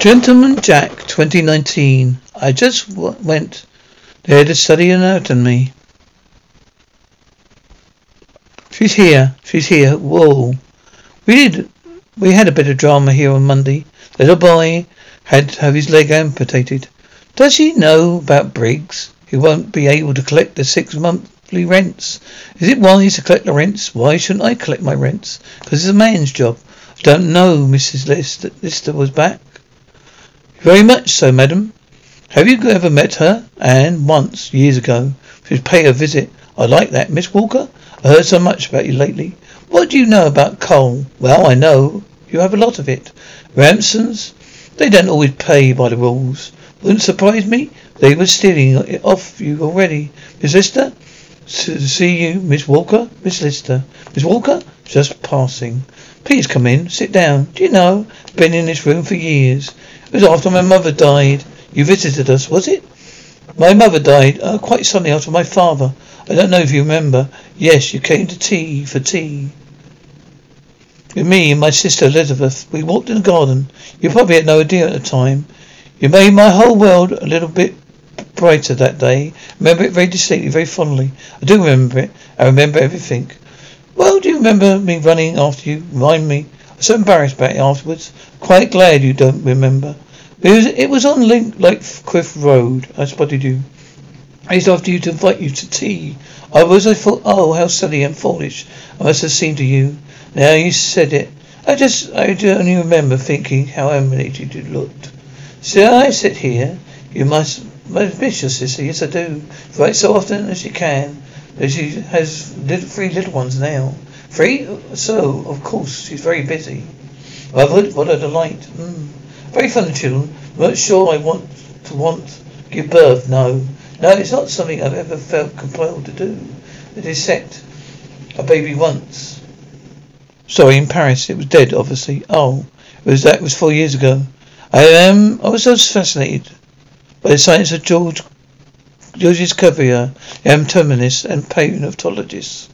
Gentleman Jack 2019. I just w- went there to study anatomy. She's here. She's here. Whoa. We did. We had a bit of drama here on Monday. Little boy had to have his leg amputated. Does he know about Briggs? He won't be able to collect the six monthly rents. Is it wise to collect the rents? Why shouldn't I collect my rents? Because it's a man's job. I don't know. Mrs. Lister was back. Very much so, madam. Have you ever met her? Anne, once, years ago. She'd pay a visit. I like that. Miss Walker, I heard so much about you lately. What do you know about coal? Well, I know you have a lot of it. Rawsons? They don't always pay by the rules. Wouldn't surprise me. They were stealing it off you already. Miss Lister? To see you, Miss Walker? Miss Lister. Miss Walker? Just passing. Please come in. Sit down. Do you know? Been in this room for years. It was after my mother died. You visited us, was it? My mother died uh, quite suddenly after my father. I don't know if you remember. Yes, you came to tea for tea. With me and my sister Elizabeth, we walked in the garden. You probably had no idea at the time. You made my whole world a little bit brighter that day. Remember it very distinctly, very fondly. I do remember it. I remember everything. Well, do you remember me running after you? Remind me. So embarrassed about it afterwards. Quite glad you don't remember. It was, it was on Link Cliff Road. I spotted you. I used after you to invite you to tea. I was, I thought, oh, how silly and foolish I must have seemed to you. Now you said it. I just, I only remember thinking how emanated you looked. See, I sit here. You must, must miss your sister. Yes, I do. Write so often as you can. But she has three little ones now. Three? So, of course, she's very busy. Motherhood, what a delight. Mm. Very fond of children. Not sure I want to want give birth. No, no, it's not something I've ever felt compelled to do. To dissect a baby once. Sorry, in Paris. It was dead, obviously. Oh, it was that was four years ago. I am. I was so fascinated by the science of George Georges Cuvier, M. Terminus, and paleontologist.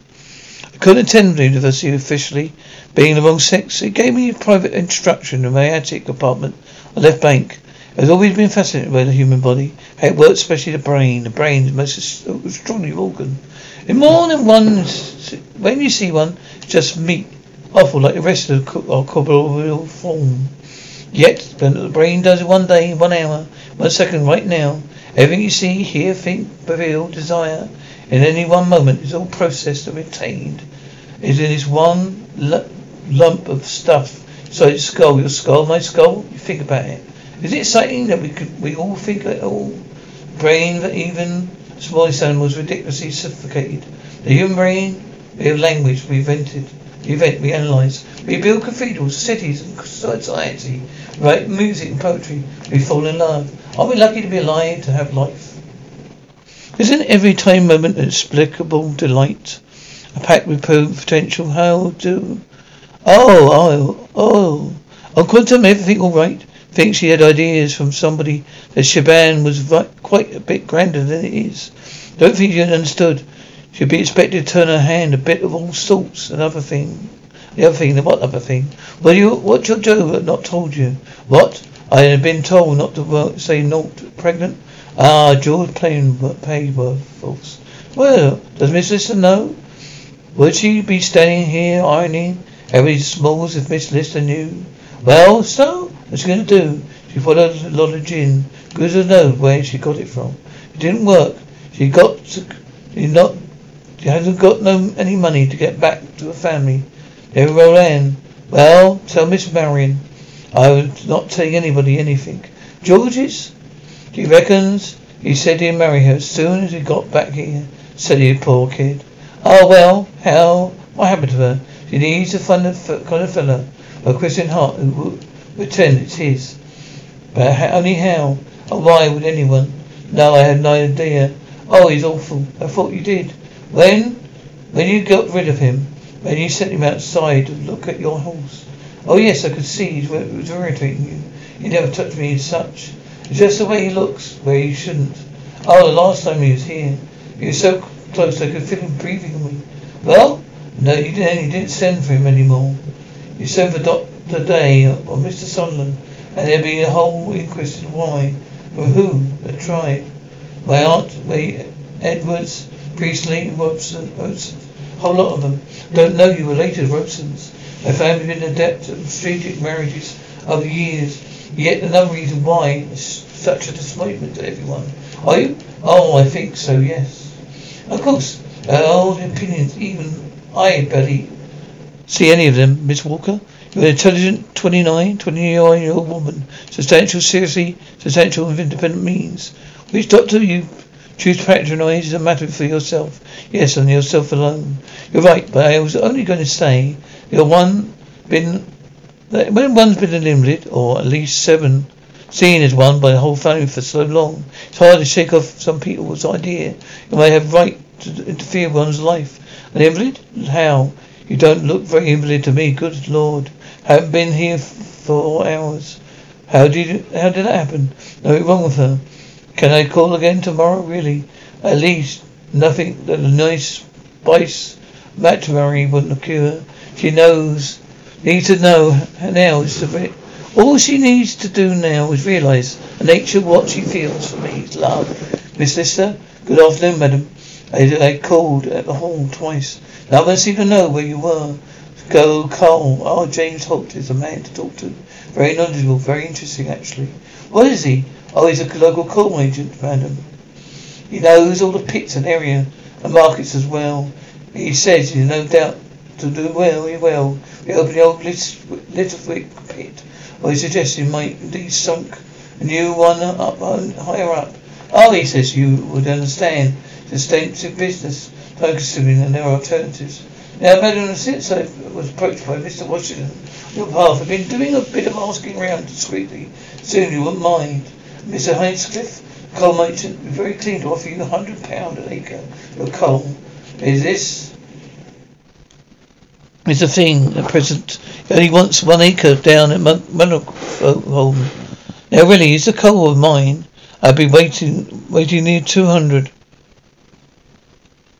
I couldn't attend the university officially, being the wrong sex. It gave me private instruction in my attic apartment on left bank. I've always been fascinated by the human body, how it works, especially the brain. The brain is the most extraordinary organ. In more than one, when you see one, just meat, awful like the rest of the corporeal form. Yet, the brain does it one day, one hour, one second, right now, everything you see, hear, think, feel, desire, in any one moment is all processed and retained. It is in this one l- lump of stuff. So your skull, your skull, my skull. You think about it. Is it exciting that we could we all think it all? Brain that even smallest animals ridiculously suffocated. The human brain, we have language we invented. The event we analyze. We build cathedrals, cities, and society. Write music and poetry. We fall in love. Are we lucky to be alive, to have life? Isn't every time moment an explicable delight? A packed with potential. How do? Oh, oh, oh. On quantum, everything all right. Thinks she had ideas from somebody that Shibden was quite a bit grander than it is. Don't think you understood. She'd be expected to turn her hand a bit of all sorts. Another thing. The other thing, the what other thing? Well, you, what your Joe not told you? What? I had been told not to say not pregnant. Ah, George Playforth. Well, does Miss Lister know? Would she be staying here ironing every smalls if Miss Lister knew? Well, so what's she gonna do? She followed a lot of gin. Good to know where she got it from. It didn't work. She got she not she hasn't got no any money to get back to her family. There Roland. Well, tell Miss Marion. I would not tell anybody anything. George's? He reckons he said he'd marry her as soon as he got back here. Said he, poor kid. Oh well, how? What happened to her? She needs a fun kind of fella, a Christian heart who will pretend it's his. But only how? Oh, why would anyone? No, I had no idea. Oh, he's awful. I thought you did. When? When you got rid of him? When you sent him outside to look at your horse? Oh yes, I could see he was irritating you. He never touched me as such. Just the way he looks, where he shouldn't. Oh, the last time he was here, he was so close I could feel him breathing on me. Well, no, you didn't. You didn't send for him anymore. You sent for Doctor Day or Mr. Sunderland, and there'd be a whole inquest into why, for who, the tribe. My aunt, wait, Edwards, Priestley, Rawson, Rawson, a whole lot of them. Don't know you related Rawsons. My family's been adept at strategic marriages over years. Yet another reason why it's such a disappointment to everyone. Are you? Oh, I think so, yes. Of course, our old opinions, even I barely see any of them, Miss Walker. You're an intelligent 29, 29 year old woman. Substantial, seriously, substantial of independent means. Which doctor you choose to patronize is a matter for yourself. Yes, and yourself alone. You're right, but I was only going to say, you're one been when one's been an invalid, or at least seven, seen as one by the whole family for so long, it's hard to shake off some people's idea you may have right to interfere with one's life. An invalid? How? You don't look very invalid to me. Good Lord, haven't been here for hours. How did how did that happen? Nothing wrong with her. Can I call again tomorrow? Really? At least nothing that a nice spice matrimony wouldn't occur. She knows needs to know now is bit. All she needs to do now is realise the nature of what she feels for me is love. Miss Lister, good afternoon, madam. I, I called at the hall twice. Now I seem to know where you were. Go Cole. Oh, James Holt is a man to talk to. Very knowledgeable, very interesting actually. What is he? Oh, he's a local coal agent, madam. He knows all the pits and area and markets as well. He says he's no doubt to do well, he will. We open the old Littlewick pit. Or he suggests might indeed sunk a new one up uh, higher up. Oh, he says you would understand. It's extensive business, focusing on their alternatives. Now, Madam, since I was approached by Mr. Washington your path, I've been doing a bit of asking around discreetly. Soon you won't mind. Mr. Hinchcliffe, coal merchant, be very keen to offer you a hundred pound an acre of coal. Is this is the thing at present. He only wants one acre down at Monaghan. Uh, now really, is the coal of mine? I've been waiting, waiting near 200.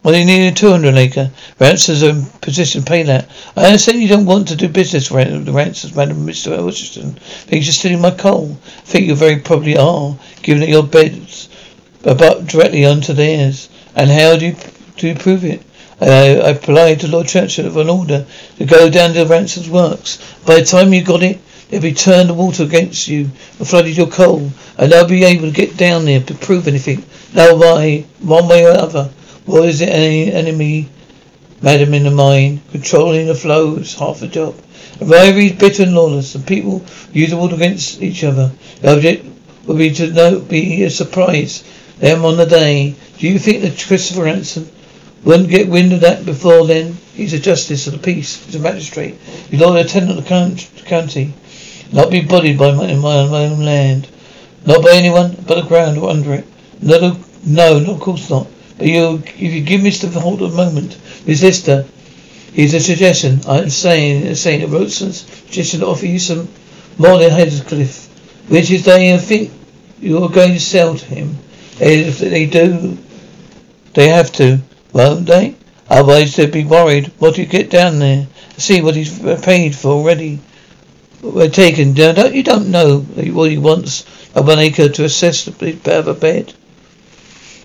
Well, you need a 200 acre. Rawson's in position to pay that. I understand you don't want to do business with the Rawson's, Madam Mr. Washington. Think you're stealing my coal? I think you very probably are, given that your beds abut directly onto theirs. And how do you, do you prove it? I, applied to Lord Churchill for an order to go down to Rawson's works. By the time you got it, they'd be turned the water against you and flooded your coal, and I'll be able to get down there to prove anything. No way, one way or another. What is it, any enemy, madam in the mine, controlling the flows, half the job. The rivalry is bitter and lawless, and people use the water against each other. The object would be to know, be a surprise them on the day. Do you think that Christopher Rawson wouldn't get wind of that before then. He's a justice of the peace. He's a magistrate. He's Lord Lieutenant of the county. Not be bodied by my, my, my own land. Not by anyone but the ground or under it. No, no, no, of course not. But you, if you give Mr. Holt a moment, Resistor, here's a suggestion. I'm saying, saying that Rawson's suggestion to offer you some more than Headscliff, which is they think you're going to sell to him. If they do, they have to won't they? Otherwise they'd be worried. What do you get down there? See what he's paid for already. We're taken down. Don't you don't know what he wants a one acre to assess the bit of a bed.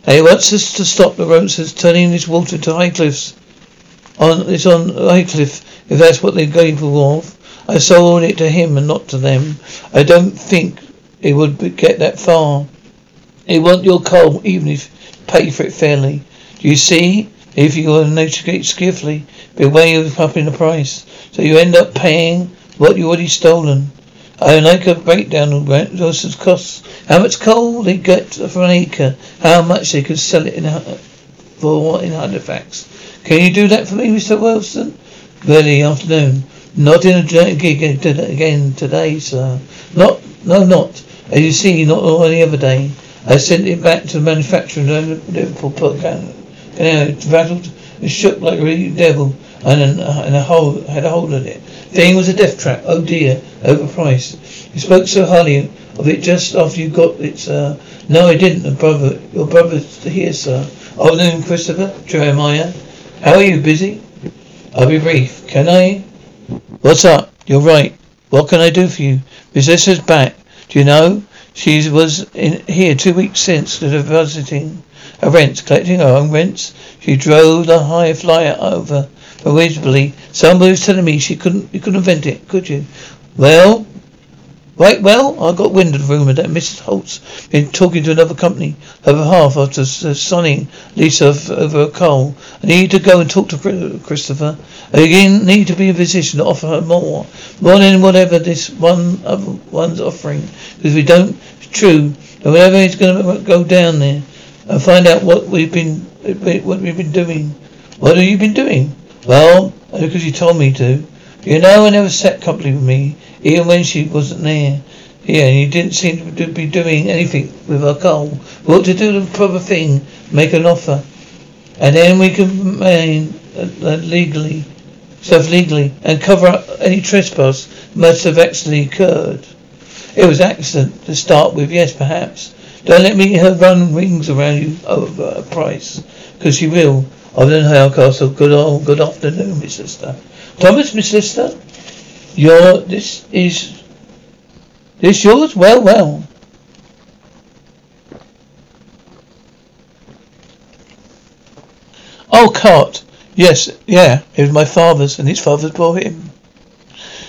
And he wants us to stop the Roses turning this water to high cliffs. on it's on high cliff, if that's what they're going for. I sold it to him and not to them. I don't think it would get that far. They want your coal even if you pay for it fairly. You see? If you negotiate skillfully, beware of upping the price. So you end up paying what you already stolen. I like a breakdown of Wilson's costs. How much coal they get for an acre. How much they could sell it in for in Halifax. Can you do that for me, Mr. Wilson? Early afternoon. Not in a gig again today, sir. Not, no, not. As you see, not on any other day. I sent it back to the manufacturer in Liverpool, Canal. It rattled and shook like a devil, and, a, uh, and a hole had a hold on it. Thing was a death trap. Oh dear, overpriced. You spoke so highly of it just after you got it, sir. No, I didn't. The brother, your brother's here, sir. Oh, no, Christopher, Jeremiah. How are you? Busy? I'll be brief. Can I? What's up? You're right. What can I do for you? Miss Lister's back. Do you know? She was in here two weeks since, of visiting her rents, collecting her own rents. She drove the high flyer over. Provisionally, somebody was telling me she couldn't, you couldn't invent it, could you? Well, Right, well, I got wind of the rumour that Mrs. Holt's been talking to another company on behalf after uh, signing lease of, over a coal. I need to go and talk to Christopher. Again need to be in a position to offer her more, more than whatever this one other one's offering. Because we don't, it's true, then whatever is going to go down there and find out what we've been, what we've been doing. What have you been doing? Well, because you told me to. You know, I never sat company with me even when she wasn't there. Yeah, and you didn't seem to be doing anything with our coal. We ought to do the proper thing, make an offer, and then we can remain uh, legally, self-legally, and cover up any trespass must have actually occurred. It was accident to start with, yes, perhaps. Don't let me her run rings around you over a uh, price, because she will. I've Other than Hardcastle, good old, good afternoon, Miss Lister. Thomas, Miss Lister? Your this is this yours? Well, well. Oh, cart. Yes, yeah. It was my father's, and his father's bought him.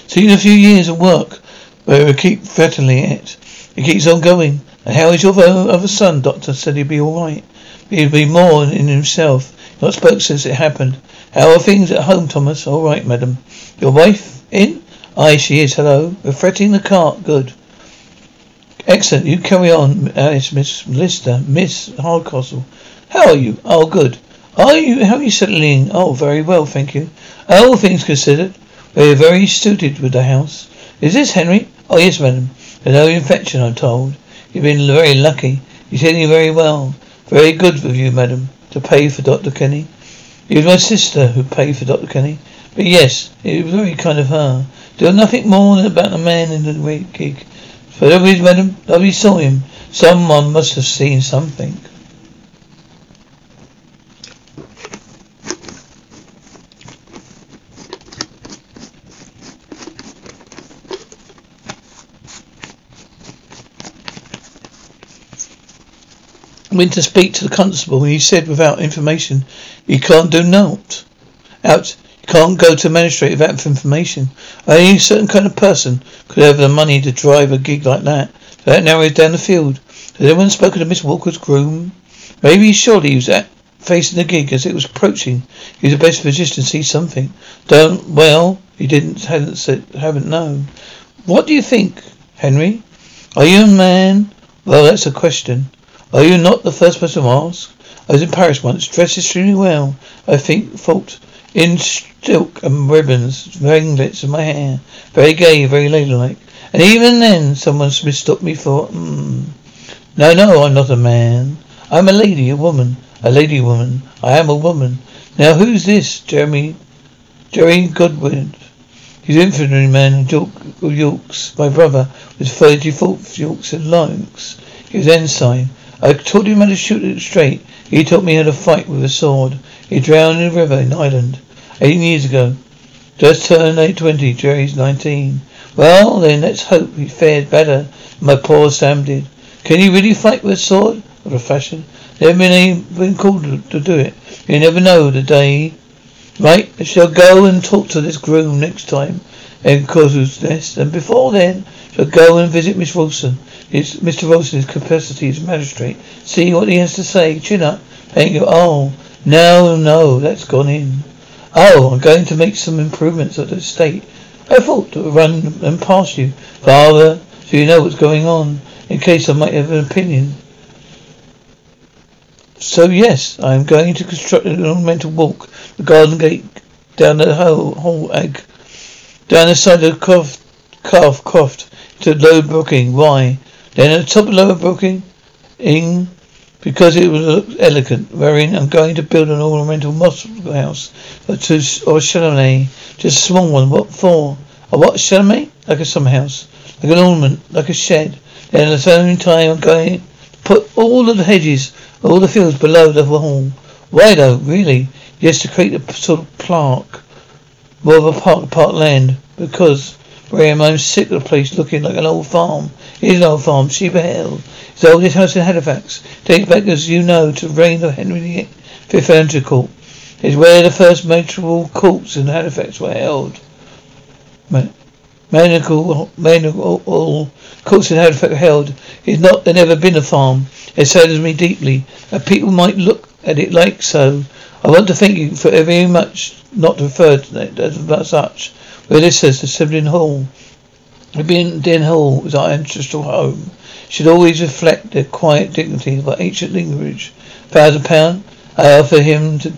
Seen a few years of work, but we keep threatening it. It keeps on going. And how is your other son? Doctor said he'd be all right. He'd be more in himself. Not spoke since it happened. How are things at home, Thomas? All right, madam. Your wife in? Aye, she is. Hello. We're fretting the cart. Good. Excellent. You carry on, uh, Alice, Miss Lister, Miss Hardcastle. How are you? Oh, good. Are you? How are you settling? Oh, very well, thank you. All things considered, we're very suited with the house. Is this Henry? Oh, yes, madam. There's no infection, I'm told. You've been very lucky. You're very well. Very good of you, madam, to pay for Dr. Kenny. It was my sister who paid for Dr. Kenny. But yes, it was very kind of her. There was nothing more than about the man in the red gig. For nobody, madam, nobody saw him. Someone must have seen something. Went to speak to the constable and he said without information you can't do naught. Out you can't go to a magistrate without information. Only a certain kind of person could have the money to drive a gig like that. So that narrows down the field. Has anyone spoken to Miss Walker's groom? Maybe surely he was at facing the gig as it was approaching. He was the best position to see something. Don't well, he didn't hadn't said haven't known. What do you think, Henry? Are you a man? Well, that's a question. Are you not the first person to ask? I was in Paris once, dressed extremely well. I think thought in silk and ribbons, ringlets in my hair, very gay, very ladylike. And even then, someone mistook me for. Mm. No, no, I'm not a man. I'm a lady, a woman, a lady woman. I am a woman. Now, who's this? Jeremy, Jerry Goodwin. He's infantry man in York, Yorks. My brother was 34th Yorks and Lancs. He was ensign. I told him how to shoot it straight. He taught me how to fight with a sword. He drowned in a river in Ireland. Eighteen years ago. Just turned eight twenty. Jerry's nineteen. Well, then, let's hope he fared better than my poor Sam did. Can you really fight with a sword? Of a fashion. Never been, been called to do it. You never know the day Right, I shall go and talk to this groom next time in Coswood's Nest, and before then, shall go and visit Miss Wilson. His, Mr. Wilson's capacity as magistrate. See what he has to say. Chin up. Thank you. Oh, no, no, that's gone in. Oh, I'm going to make some improvements at the estate. I thought to run and pass you, father, so you know what's going on, in case I might have an opinion. So yes, I am going to construct an ornamental walk, the garden gate down the whole, whole egg, down the side of Croft, Calf Croft to Lower Brooking. Why? Then at the top of Lower Brooking, in because it was uh, elegant, wherein I'm going to build an ornamental moss house or, to, or a chalet, just a small one. What for? A what chalet? Like a summer house, like an ornament, like a shed. Then at the same time, I'm going to put all of the hedges all the fields below the wall. Why though, really? Yes, to create a sort of park. More of a park, park land. Because, Graham, I'm sick of the place looking like an old farm. It is an old farm, Shibden Hall. It's the oldest house in Halifax. Dates back, as you know, to the reign of Henry V Andrew Court. It's where the first matrimonial courts in Halifax were held. Manical, manical courts in Halifax held. It's not, there never been a farm. It saddens me deeply that people might look at it like so. I want to thank you for very much not referred to it as such. Where this says the Shibden Hall. The Den Hall was our ancestral home. Should always reflect the quiet dignity of our ancient language. Thousand pound. I offer him to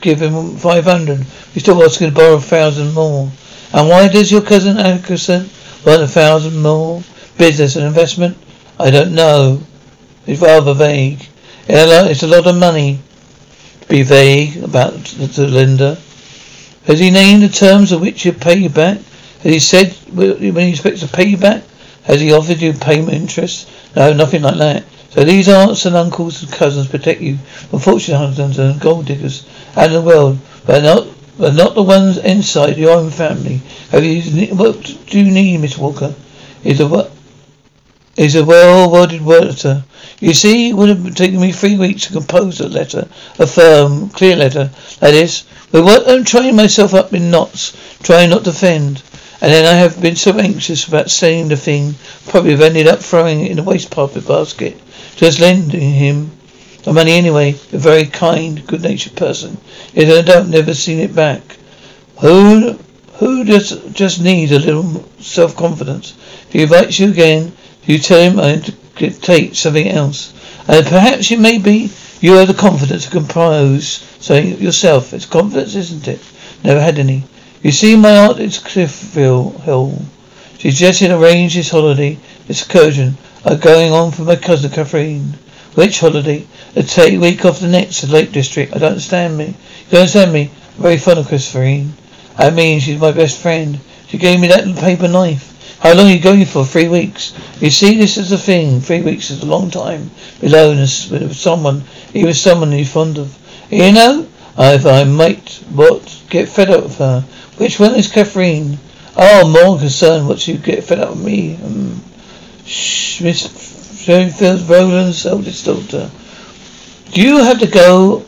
give him five hundred. He's still asking to borrow a thousand more. And why does your cousin Atkinson want a thousand more? Business and investment? I don't know. It's rather vague. It's a lot of money to be vague about the lender. Has he named the terms of which he'll pay you back? Has he said when he expects to pay you back? Has he offered you payment interest? No, nothing like that. So these aunts and uncles and cousins protect you from fortune hunters and gold diggers and the world, but not but not the ones inside your own family. Have you what do you need, Miss Walker? Is what is a well-worded letter. You see, it would have taken me three weeks to compose a letter, a firm, clear letter, that is. But what I'm trying myself up in knots, trying not to offend. And then I have been so anxious about saying the thing, probably have ended up throwing it in a waste paper basket. Just lending him the money anyway. A very kind, good-natured person. Yet I don't never seen it back. Who, who just, just needs a little self-confidence? If he invites you again, you tell him I take something else. And perhaps it may be you have the confidence to compose something yourself. It's confidence, isn't it? Never had any. You see, my aunt is Cliffville Hill. She suggested arrange this holiday, this excursion, are going on for my cousin Catherine. Which holiday? A take week off the next, the Lake District. I don't understand me. You don't understand me? I'm very fond of Catherine. I mean, she's my best friend. She gave me that paper knife. How long are you going for? Three weeks. You see, this is the thing. Three weeks is a long time. Alone with someone, even someone you're fond of. You know, if I might, what, get fed up with her. Which one is Catherine? Oh, more concerned what you get fed up with me. Um, shh, Miss Schoenfeld, Roland's eldest daughter. Do you have to go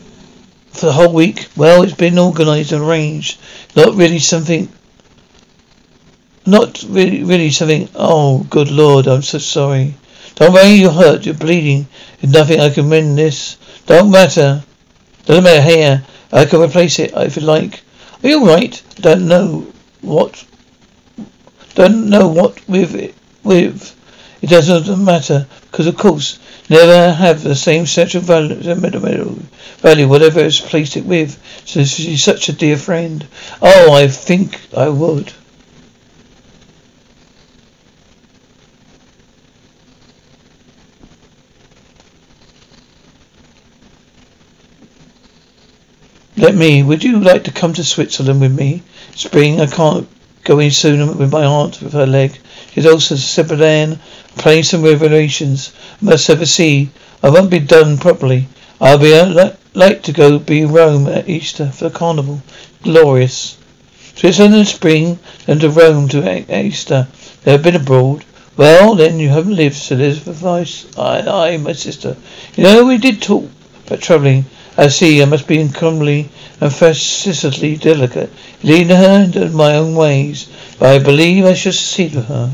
for the whole week? Well, it's been organised and arranged. Not really something not really, really something. Oh, good Lord, I'm so sorry. Don't worry, you're hurt, you're bleeding. There's nothing I can mend this. Don't matter. Doesn't matter here. I can replace it if you like. Are you alright? Don't know what. Don't know what with it. With. It doesn't matter because, of course, never have the same sexual value, value, whatever it's placed it with. So she's such a dear friend. Oh, I think I would. Let me. Would you like to come to Switzerland with me? Spring. I can't go in sooner with my aunt with her leg. She's also Sibylian, playing some revelations. Must have a see. I won't be done properly. I'll be uh, like to go be Rome at Easter for the carnival. Glorious. Switzerland in spring, then to Rome to Easter. Never been abroad. Well, then you haven't lived, said Elizabeth. I, I, my sister. You know, we did talk about travelling. I see I must be uncommonly and facetiously delicate, leading her into my own ways, but I believe I shall succeed with her.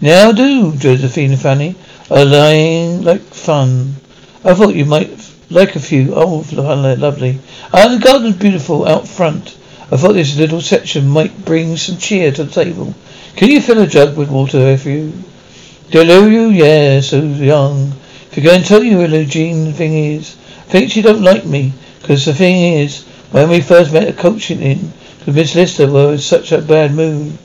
Now do, Josephine and Fanny, are lying like fun. I thought you might like a few. Oh, lovely. Ah, the garden's beautiful out front. I thought this little section might bring some cheer to the table. Can you fill a jug with water for you? Delulu, yes, so young. If you're going to tell you Jean the thing is, I think she don't like me. Because the thing is, when we first met at coaching in, because Miss Lister was in such a bad mood.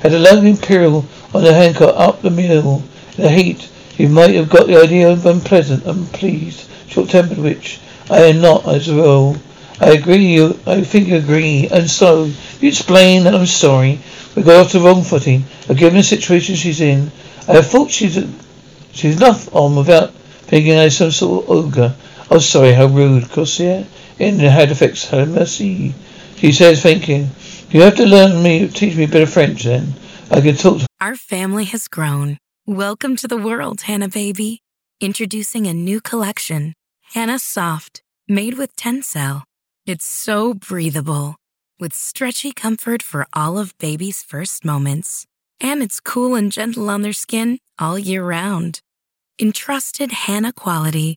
Had a long imperial on the handcart up the mill. The heat, you might have got the idea of unpleasant, unpleased, short-tempered, which I am not as well. I agree, you, I think you agree. And so, you explain that I'm sorry. We got off the wrong footing. I given the situation she's in, I thought she's, she's enough on without thinking I'm some sort of ogre. Oh, sorry, how rude. Corsair in affects her mercy. She says, thinking, you. You have to learn me, teach me a bit of French then. I can talk to. Our family has grown. Welcome to the world, Hanna baby. Introducing a new collection, Hanna Soft, made with Tencel. It's so breathable, with stretchy comfort for all of baby's first moments. And it's cool and gentle on their skin all year round. Entrusted Hanna quality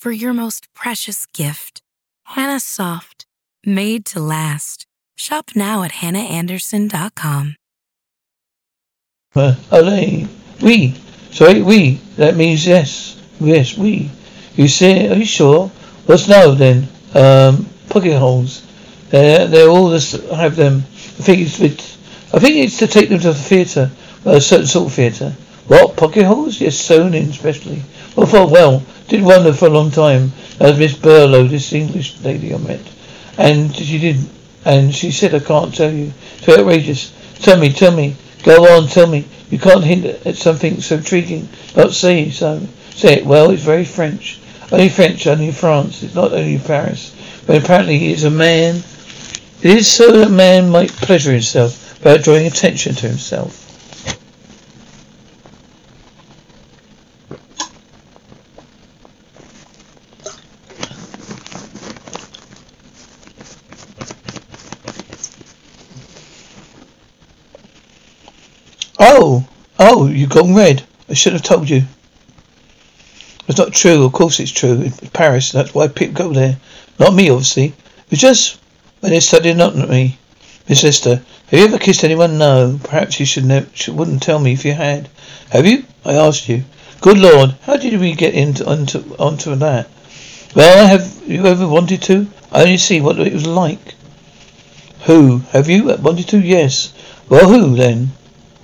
for your most precious gift. Hanna Soft, made to last. Shop now at hannaandersson.com. Uh, Olay, we. Sorry, we. That means yes. Yes, we. You say, are you sure? What's no then? Um, pocket holes. They're, they're all this, I have them. I think it's, I think it's to take them to the theatre, a certain sort of theatre. What, pocket holes? Yes, sewn in especially. Well, thought, well, did wonder for a long time. That was Miss Burlow, this English lady I met. And she didn't, and she said, I can't tell you. So outrageous. Tell me, tell me. Go on, tell me. You can't hint at something so intriguing. Not say so. Say it. Well, it's very French. Only French, only France. It's not only Paris. But apparently it's a man. It is so that a man might pleasure himself without drawing attention to himself. Oh, oh, you've gone red. I should have told you. It's not true. Of course it's true. It's Paris. That's why people go there. Not me, obviously. It's just when they're studying up at me. Miss Lister, have you ever kissed anyone? No. Perhaps you should never, should, wouldn't tell me if you had. Have you? I asked you. Good Lord, how did we get into onto onto that? Well, have you ever wanted to? I only see what it was like. Who? Have you wanted to? Yes. Well, who then?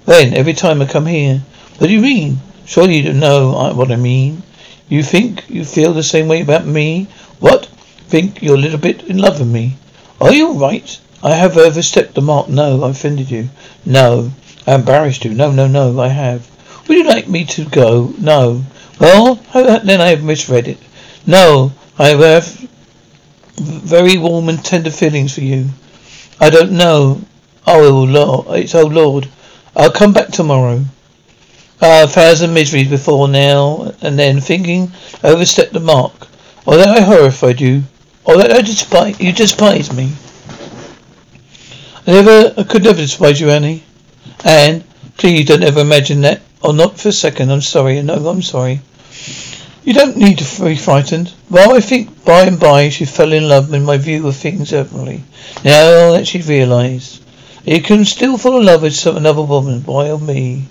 When? Every time I come here. What do you mean? Surely you don't know uh, what I mean. You think you feel the same way about me? What? Think you're a little bit in love with me? Are you right? I have overstepped the mark. No, I offended you. No. I embarrassed you. No, no, no, I have. Would you like me to go? No. Well, then I have misread it. No, I have very warm and tender feelings for you. I don't know. Oh Lord, it's oh Lord. I'll come back tomorrow. Uh, a thousand miseries before now and then, thinking I overstepped the mark, or that I horrified you, or that I despise you despise me. I never, I could never despise you, Annie. And please don't ever imagine that, or not for a second. I'm sorry. No, I'm sorry. You don't need to be frightened. Well, I think by and by she fell in love with my view of things openly. Now that she realised, you can still fall in love with some another woman. Why, or me?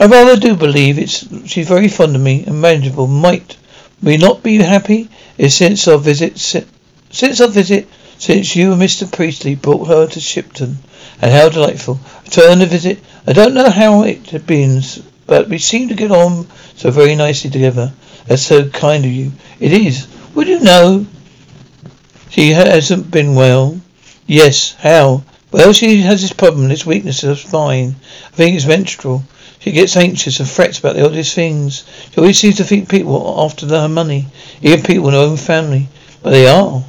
I rather do believe it's she's very fond of me and manageable. Might we not be happy if since our visit since our visit since you and Mr. Priestley brought her to Shibden and how delightful. Return the visit. I don't know how it had been but we seem to get on so very nicely together. That's so kind of you. It is. Would you know? She hasn't been well. Yes, how? Well, she has this problem, this weakness of spine. I think it's menstrual. She gets anxious and frets about the oddest things. She always seems to think people are after her money, even people in her own family. But they are.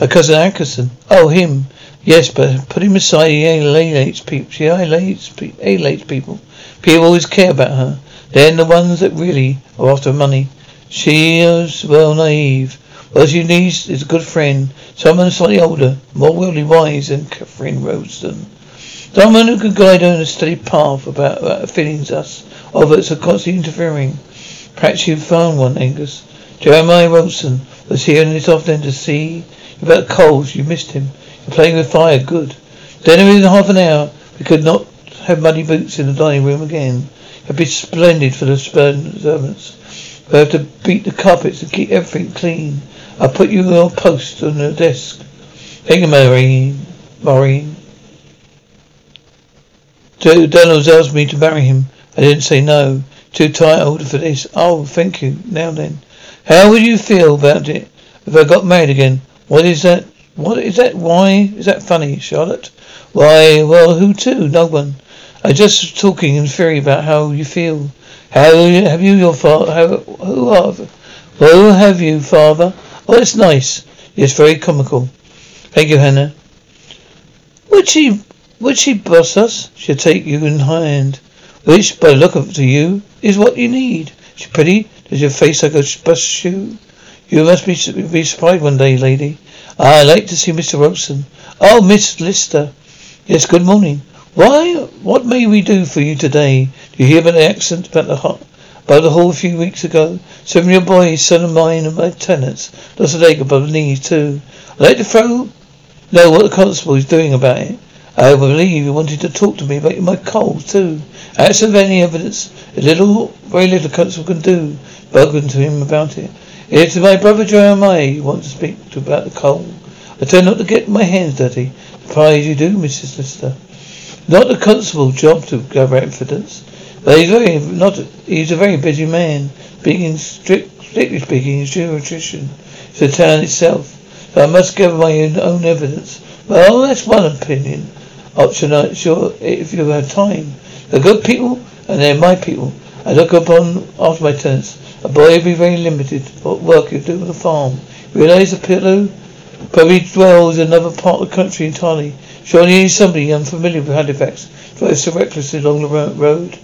Her cousin Atkinson. Oh, him. Yes, but put him aside. He alienates people. She alienates, alienates people. People always care about her. They're the ones that really are after money. She is well naive. Needs is a good friend, someone slightly older, more worldly wise than Catherine Rawson. Someone who can guide her in a steady path about, her feelings us of it, so constantly interfering. Perhaps you've found one, Angus. Jeremiah Rawson was here this afternoon to see about coals. You missed him. You're playing with fire. Good. Dinner in half an hour. We could not have muddy boots in the dining room again. It'd be splendid for the servants. We have to beat the carpets and keep everything clean. I'll put you on post on the desk. Thank you, Maureen. Maureen. Donald's asked me to marry him. I didn't say no. Too tired for this. Oh, thank you. Now then. How would you feel about it if I got married again? What is that? What is that? Why is that funny, Charlotte? Why, well, who to? No one. I just talking in theory about how you feel. How have you your father? Who are? Well, have you, father? Oh, it's nice. It's very comical. Thank you, Hannah. Would she, would she boss us? She'll take you in hand. Which, by the look of to you, is what you need. She's pretty. Does your face like a bus shoe? You must be, be surprised one day, lady. I'd like to see Mr. Rawson. Oh, Miss Lister. Yes, good morning. Why, what may we do for you today? Do you hear about the accident about the hot, about the hall a few weeks ago. Seven your boys, son of mine, and my tenants lost a leg above the knees too. I'd like to throw know what the constable is doing about it. I believe you wanted to talk to me about my coal too. As of any evidence, a little, very little constable can do. Spoken to him about it. It's my brother Jeremiah you want to speak to about the coal. I try not to get my hands dirty. Surprise you do, Mrs. Lister. Not the constable's job to gather evidence. But he's very not. He's a very busy man. Speaking strict, strictly speaking, he's jurisdiction. It's the town itself. So I must gather my own, evidence. Well, that's one opinion. Option, I'm sure if you have time. They're good people, and they're my people. I look upon after my tenants. A boy will be very limited. What work you do on the farm? Realize the pillow probably dwells in another part of the country entirely. Surely somebody unfamiliar with Halifax. Drives so recklessly along the road.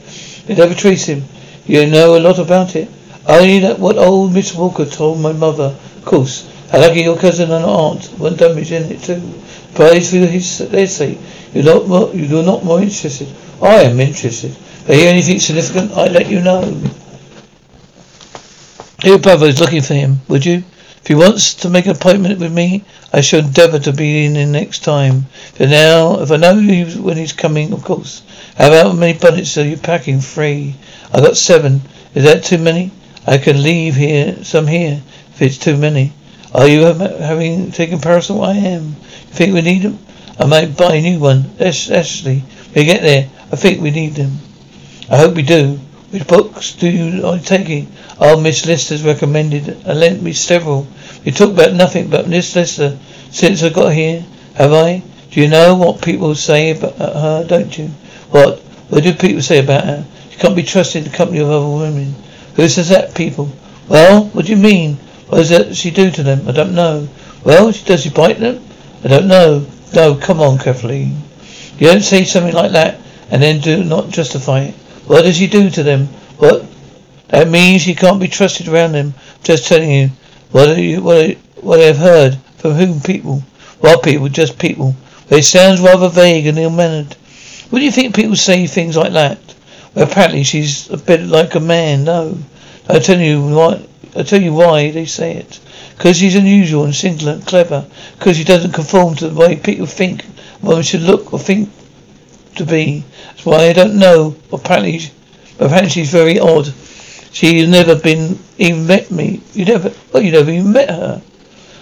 They never trace him. You know a lot about it. Only that what old Miss Walker told my mother. Of course. How lucky your cousin and aunt weren't damaged in it too. Praise for his their sake. You're not more, you're not more interested. I am interested. I hear anything significant, I'll let you know. Your brother is looking for him, would you? If he wants to make an appointment with me, I shall endeavour to be in next time. For now, if I know when he's coming, of course. How many bonnets are you packing? Three. I got seven. Is that too many? I can leave here some here if it's too many. Are you having taken parasol? I am. You think we need them? I might buy a new one. Actually, we get there. I think we need them. I hope we do. Which books do you are you taking? Oh, Miss Lister's recommended and lent me several. We talk about nothing but Miss Lister since I got here. Have I? Do you know what people say about uh, her, don't you? What? What do people say about her? She can't be trusted in the company of other women. Who says that, people? Well, what do you mean? What does that she do to them? I don't know. Well, does she bite them? I don't know. No, come on, Kathleen. You don't say something like that and then do not justify it. What does she do to them? What? That means she can't be trusted around them. I'm just telling you. What you what what I've heard from whom people? What people? Just people. But it sounds rather vague and ill-mannered. What do you think people say things like that? Well, apparently she's a bit like a man. No, I tell you what. I tell you why they say it. Because she's unusual and singular and clever. Because she doesn't conform to the way people think one should look or think to be. That's why I don't know. Apparently, apparently she's very odd. She's never been even met me. You never, well, you never even met her.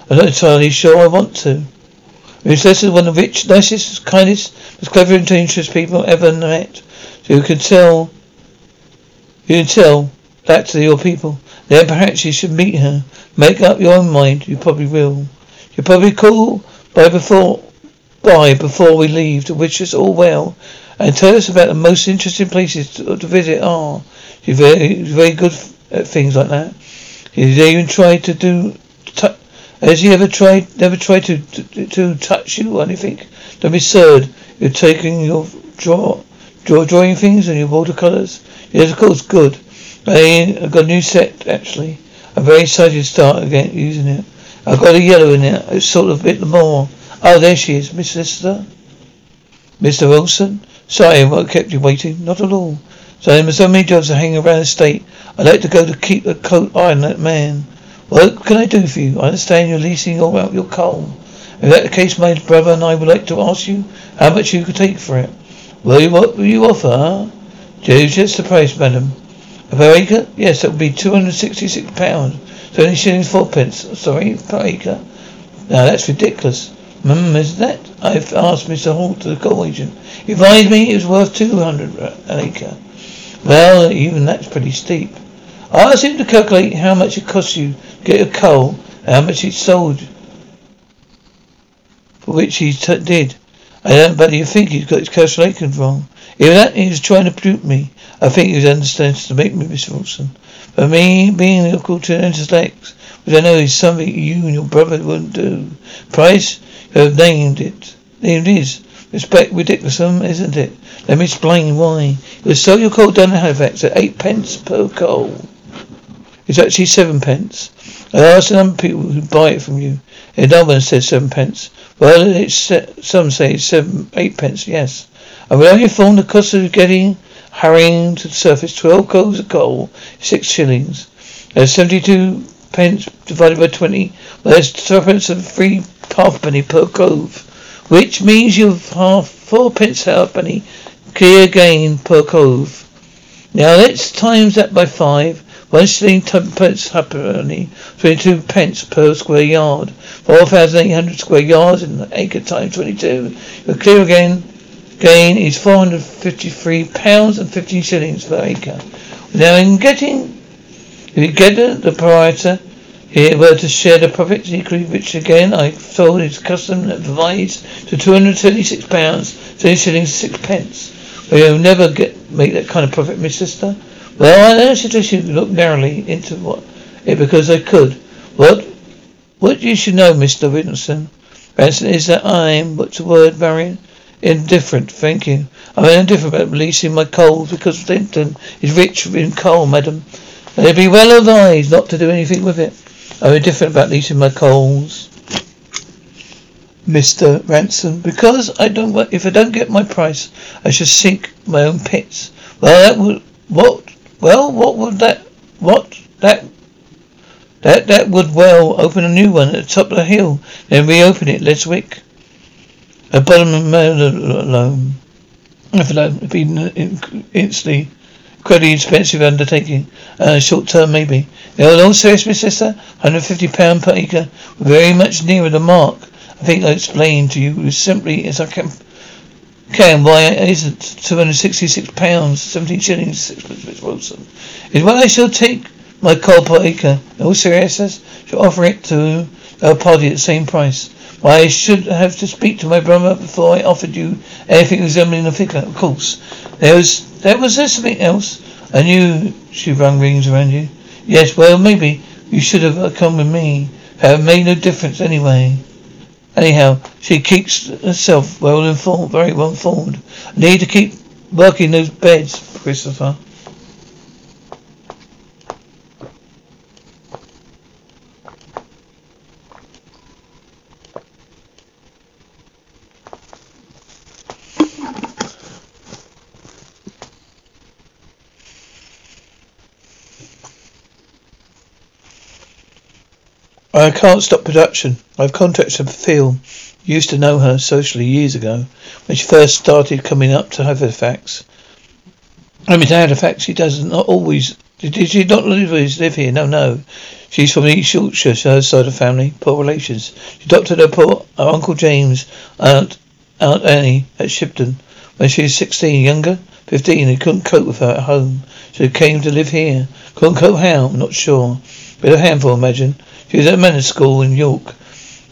I'm not entirely sure I want to. Miss Lister one of the rich, nicest, kindest, most clever and dangerous people I've ever met. So you can tell, you can tell that to your people. Then perhaps you should meet her. Make up your own mind. You probably will. You probably call by before by before we leave to wish us all well and tell us about the most interesting places to, to visit are. You're very very good at things like that. You even tried to do has he ever tried never tried to, to to touch you or anything? Don't be absurd. You're taking your draw draw drawing things and your watercolours. Yes, of course, good. I've got a new set actually. I'm very excited to start again using it. I've got a yellow in it. It's sort of a bit more. Oh, there she is, Miss Lister. Mr. Wilson. Sorry, what kept you waiting? Not at all. So there are so many jobs to hang around the state. I'd like to go to keep a coat eye on that man. What can I do for you? I understand you're leasing all out your coal. If that's the case, my brother and I would like to ask you how much you could take for it. Well, what will you offer, huh? Just the price, madam. A per acre? Yes, that would be two hundred and sixty six pounds. Seventy shillings fourpence. Sorry, per acre. Now that's ridiculous. Is that? I've asked Mr. Holt to the coal agent. He advised me it was worth two hundred an acre. Well, even that's pretty steep. I asked him to calculate how much it cost you to get your coal and how much it sold. For which he t- did. I don't but you think he's got his calculations wrong. Even that he was trying to dupe me. I think he was understands to make me, Mr. Wilson. But me being a culture intellect, which I know is something you and your brother wouldn't do. Price, you have named it. Named is. Respect ridiculous, um, isn't it? Let me explain why. You sell your coal down in Halifax at eight pence per coal. It's actually seven pence. I asked a number of people who buy it from you. No one says seven pence. Well, it's some say it's seven, eight pence. Yes. I will only inform the cost of getting hurrying to the surface. Twelve coals of coal, six shillings. There's seventy-two pence divided by twenty. Well, there's difference of three halfpenny per cove, which means you've half four pence halfpenny clear gain per cove. Now let's times that by five. One shilling ten pence halfpenny, twenty-two pence per square yard. Four thousand eight hundred square yards in an acre times twenty-two. You're clear again. Gain is four hundred fifty-three pounds and fifteen shillings per acre. Now in getting, if you get the, proprietor here were to share the profits equally, which again I told his custom that to two hundred thirty-six pounds, ten shillings, six pence. But you'll never get make that kind of profit, Miss Lister. Well, I don't suggest you look narrowly into what it because I could. What what you should know, Mr. Rawson, Rawson, is that I'm what's the word, Marian? Indifferent, thank you. I'm indifferent about releasing my coal because Linton is rich in coal, madam. It'd be well advised not to do anything with it. I'm indifferent about leasing my coals. Mr. Rawson, because I don't if I don't get my price, I shall sink my own pits. Well, that would what well, what would that? What that? That that would well open a new one at the top of the hill, then reopen it. Ledwick. A bottom alone. If it be instantly incredibly expensive undertaking, uh, short term maybe. In all seriousness, sister, hundred fifty pound per acre, very much nearer the mark. I think I explained to you as simply as I can can, why isn't two hundred sixty six pounds, seventeen shillings, sixpence, Miss Wilson? Is what I shall take my coal per acre. In all seriousness, shall offer it to our party at the same price. Why I should have to speak to my brother before I offered you anything resembling a figure, of course. There was there was there something else. I knew she rung rings around you. Yes, well maybe you should have come with me. Have made no difference anyway. Anyhow, she keeps herself well informed, very well informed. Need to keep working those beds, Christopher. I can't stop production. I've contacted Phil. Used to know her socially years ago when she first started coming up to Halifax. I mean, to Halifax, she does not always. Did she not always live here? No, no. She's from East Yorkshire, her side of family, poor relations. She adopted her poor her Uncle James, Aunt Aunt Annie at Shibden. when she was sixteen, younger, fifteen, he couldn't cope with her at home. So he came to live here. Couldn't cope how? I'm not sure. Bit of handful, imagine. She was at a manners school in York.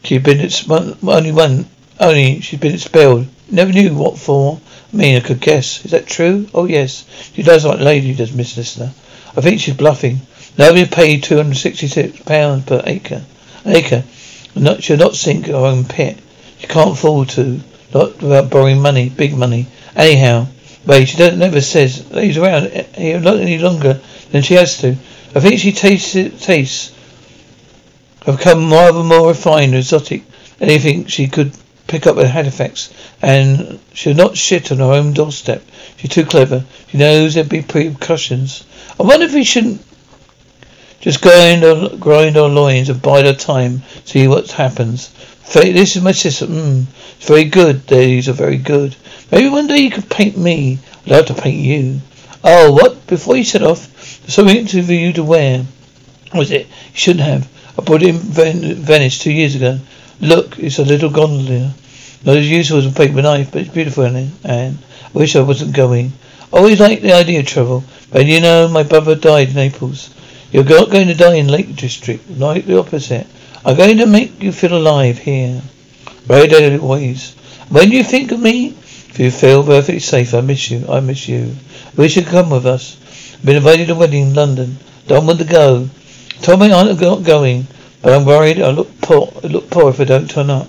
She'd been at only one, only she'd been expelled. Never knew what for. I mean, I could guess. Is that true? Oh yes. She does like lady, does Miss Lister. I think she's bluffing. Nobody paid two hundred sixty-six pounds per acre. acre. Not, she'll not sink her own pit. She can't afford to. Not without borrowing money, big money. Anyhow, wait, she doesn't never says he's around here not any longer than she has to. I think she tastes tastes have become rather more refined and exotic than anything she could pick up at Halifax, and she'll not shit on her own doorstep. She's too clever. She knows there'll be repercussions. I wonder if we shouldn't just grind our, grind our loins and bide our time, see what happens. This is my sister. Mm, it's very good. These are very good. Maybe one day you could paint me. I'd love to paint you. Oh, what? Before you set off, something for you to wear. Was it? You shouldn't have. I bought it in Venice two years ago. Look, it's a little gondola. Not as useful as a paper knife, but it's beautiful, and I wish I wasn't going. I always liked the idea of travel, but you know, my brother died in Naples. You're not going to die in Lake District, like the opposite. I'm going to make you feel alive here. Very delicate ways. When you think of me, if you feel perfectly safe, I miss you. I miss you. Wish you'd come with us. I've been invited to a wedding in London. Don't want to go. I'm not going, but I'm worried I look poor. I look poor if I don't turn up.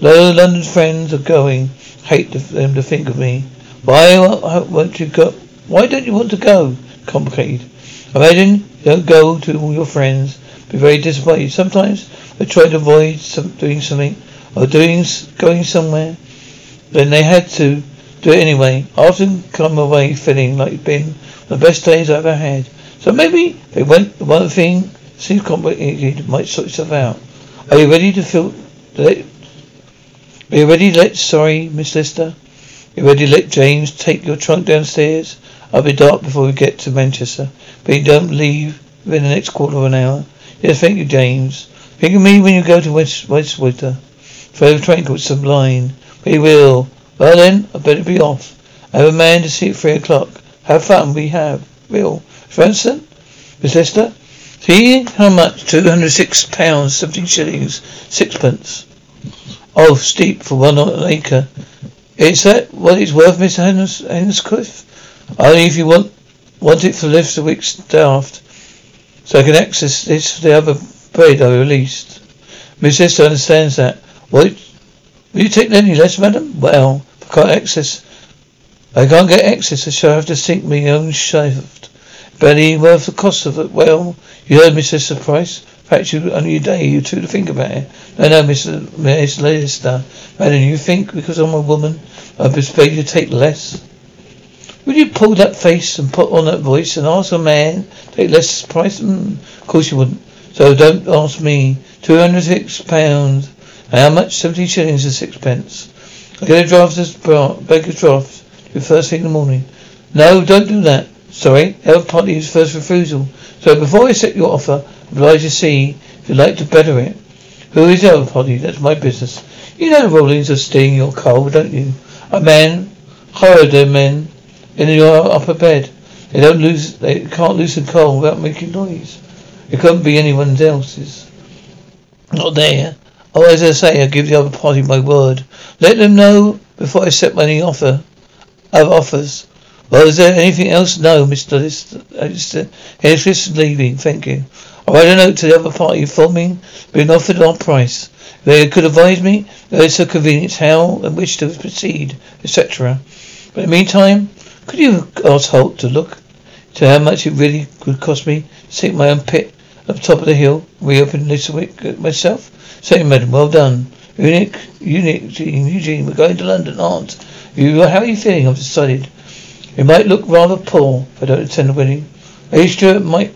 Though London's friends are going, hate them to think of me. Why won't you go? Why don't you want to go? Complicated. Imagine you don't go to all your friends. Be very disappointed. Sometimes I try to avoid some, doing something or doing going somewhere. Then they had to do it anyway. I often come away feeling like it's been the best days I've ever had. So maybe they went one thing Seems complicated. Might sort itself out. Are you ready to feel? Let, are you ready to let? Sorry, Miss Lister. You ready to let James take your trunk downstairs? I'll be dark before we get to Manchester, but you don't leave within the next quarter of an hour. Yes, thank you, James. Think of me when you go to West Wastwater. Further train called Sublime. We will. Well then, I'd better be off. I have a man to see at three o'clock. Have fun, we have. Will. Franson? Miss Lister? See how much? Two hundred six pounds, seventeen shillings, sixpence. Oh, steep for one acre. Is that what it's worth, Mr. Hinchcliffe? Only if you want want it for the week's draft. So I can access this for the other bread I released. Miss Esther understands that. What will you take any less, madam? Well, I can't access I can't get access, so I have to sink my own shaft. Barely worth the cost of it. Well, you heard me, Mr. Price. Perhaps you only a day or two to think about it. No, no, Mr. Miss Lister. Madam, you think because I'm a woman I persuade you to take less? Would you pull that face and put on that voice and ask a man take less price? Mm, of course you wouldn't. So don't ask me. Two hundred six pounds. How much? Seventy shillings and sixpence. I get a draft of beggar's draft. Do first thing in the morning. No, don't do that. Sorry, health party is first refusal. So before I accept your offer, I'd like to see if you'd like to better it. Who is the other? That's my business. You know the rulings of stealing your coal, don't you? A man hired their men in your upper bed. They don't lose. They can't loosen coal without making noise. It couldn't be anyone else's. Not there. Oh, as I say, I give the other party my word. Let them know before I accept any offer of offers. Well, is there anything else? No, Mr. Mr. Henry leaving. Thank you. I write a note to the other party informing being offered our price. They could advise me there's a convenience how and which to proceed, etc. But in the meantime, could you ask Holt to look to how much it really would cost me to sink my own pit up top of the hill, reopen this week myself? Say, madam, well done. Eugene, Eugene, Eugene, we're going to London, aren't you? How are you feeling? I've decided it might look rather poor if I don't attend the wedding. Lady Stewart might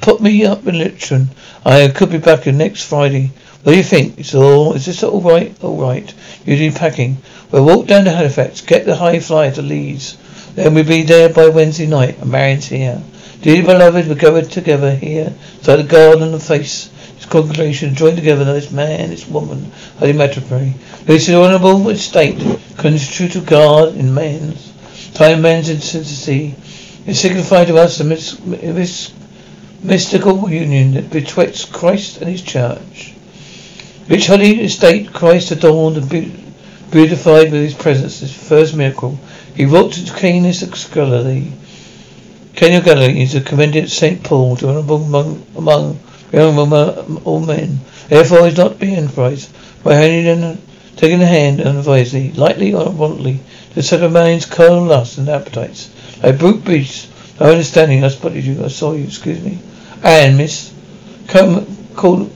put me up in Litron. I could be back next Friday. What do you think? Is all is this all right? All right. You do packing. We'll walk down to Halifax, get the high flyer to Leeds. Then we'll be there by Wednesday night. And Marian's here. Dearly beloved, we go together here, inside the garden and the face. this congregation joined together this man, this woman, holy matrimony. This is honourable estate, to God in man's time, man's insincerity. It signifies to us the mis- mystical union that betwixt Christ and his church. Which holy estate Christ adorned and beautified with his presence, his first miracle. He wrote to Canis Galilee. Cana of Galilee is a commended Saint Paul to honourable among, among, among all men. Therefore is not being prized by handing and taking the hand unadvisedly, lightly or wantonly, set a man's carnal lusts and appetites. A brute beasts, no understanding, I spotted you, I saw you, excuse me. And Miss Cam- called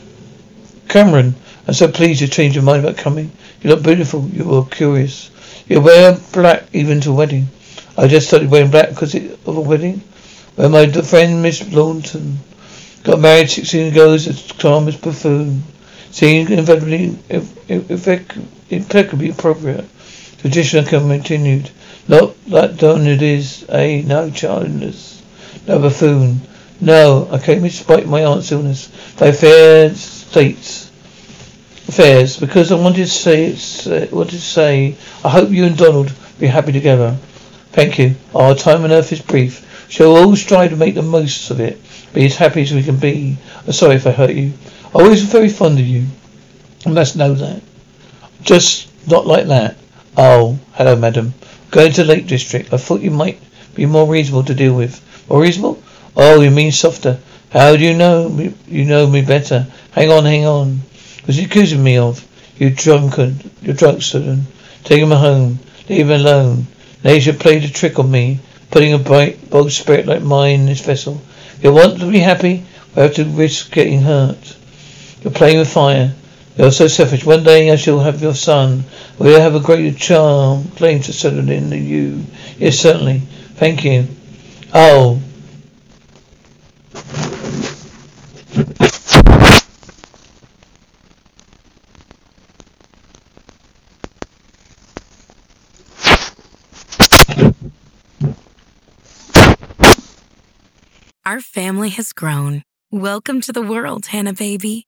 Cameron, I'm so pleased you changed your mind about coming. You look beautiful, you are curious. You wear black even to a wedding. I just started wearing black because of a wedding. Where my friend Miss Launton got married sixteen years ago as Thomas buffoon. Seeing invariably impeccably appropriate. Tradition continued. Look, that done it is, eh? No childless. No buffoon. No, I came in spite of my aunt's illness. By fair states affairs, because I wanted to say, wanted to say, I hope you and Donald be happy together. Thank you. Our time on earth is brief. Shall all strive to make the most of it. Be as happy as we can be. I'm sorry if I hurt you. I was very fond of you. You must know that. Just not like that. Oh, hello, madam. Going to Lake District. I thought you might be more reasonable to deal with. More reasonable? Oh, you mean softer. How do you know me? You know me better. Hang on, hang on. What's he accusing me of? You drunken, you drunkard. Take him home. Leave him alone. Nature played a trick on me putting a bright, bold spirit like mine in this vessel. You want to be happy, we have to risk getting hurt. You're playing with fire. You're so selfish. One day I shall have your son. We'll have a greater charm, claim to settle in than you. Yes, certainly. Thank you. Oh. Our family has grown. Welcome to the world, Hanna Baby.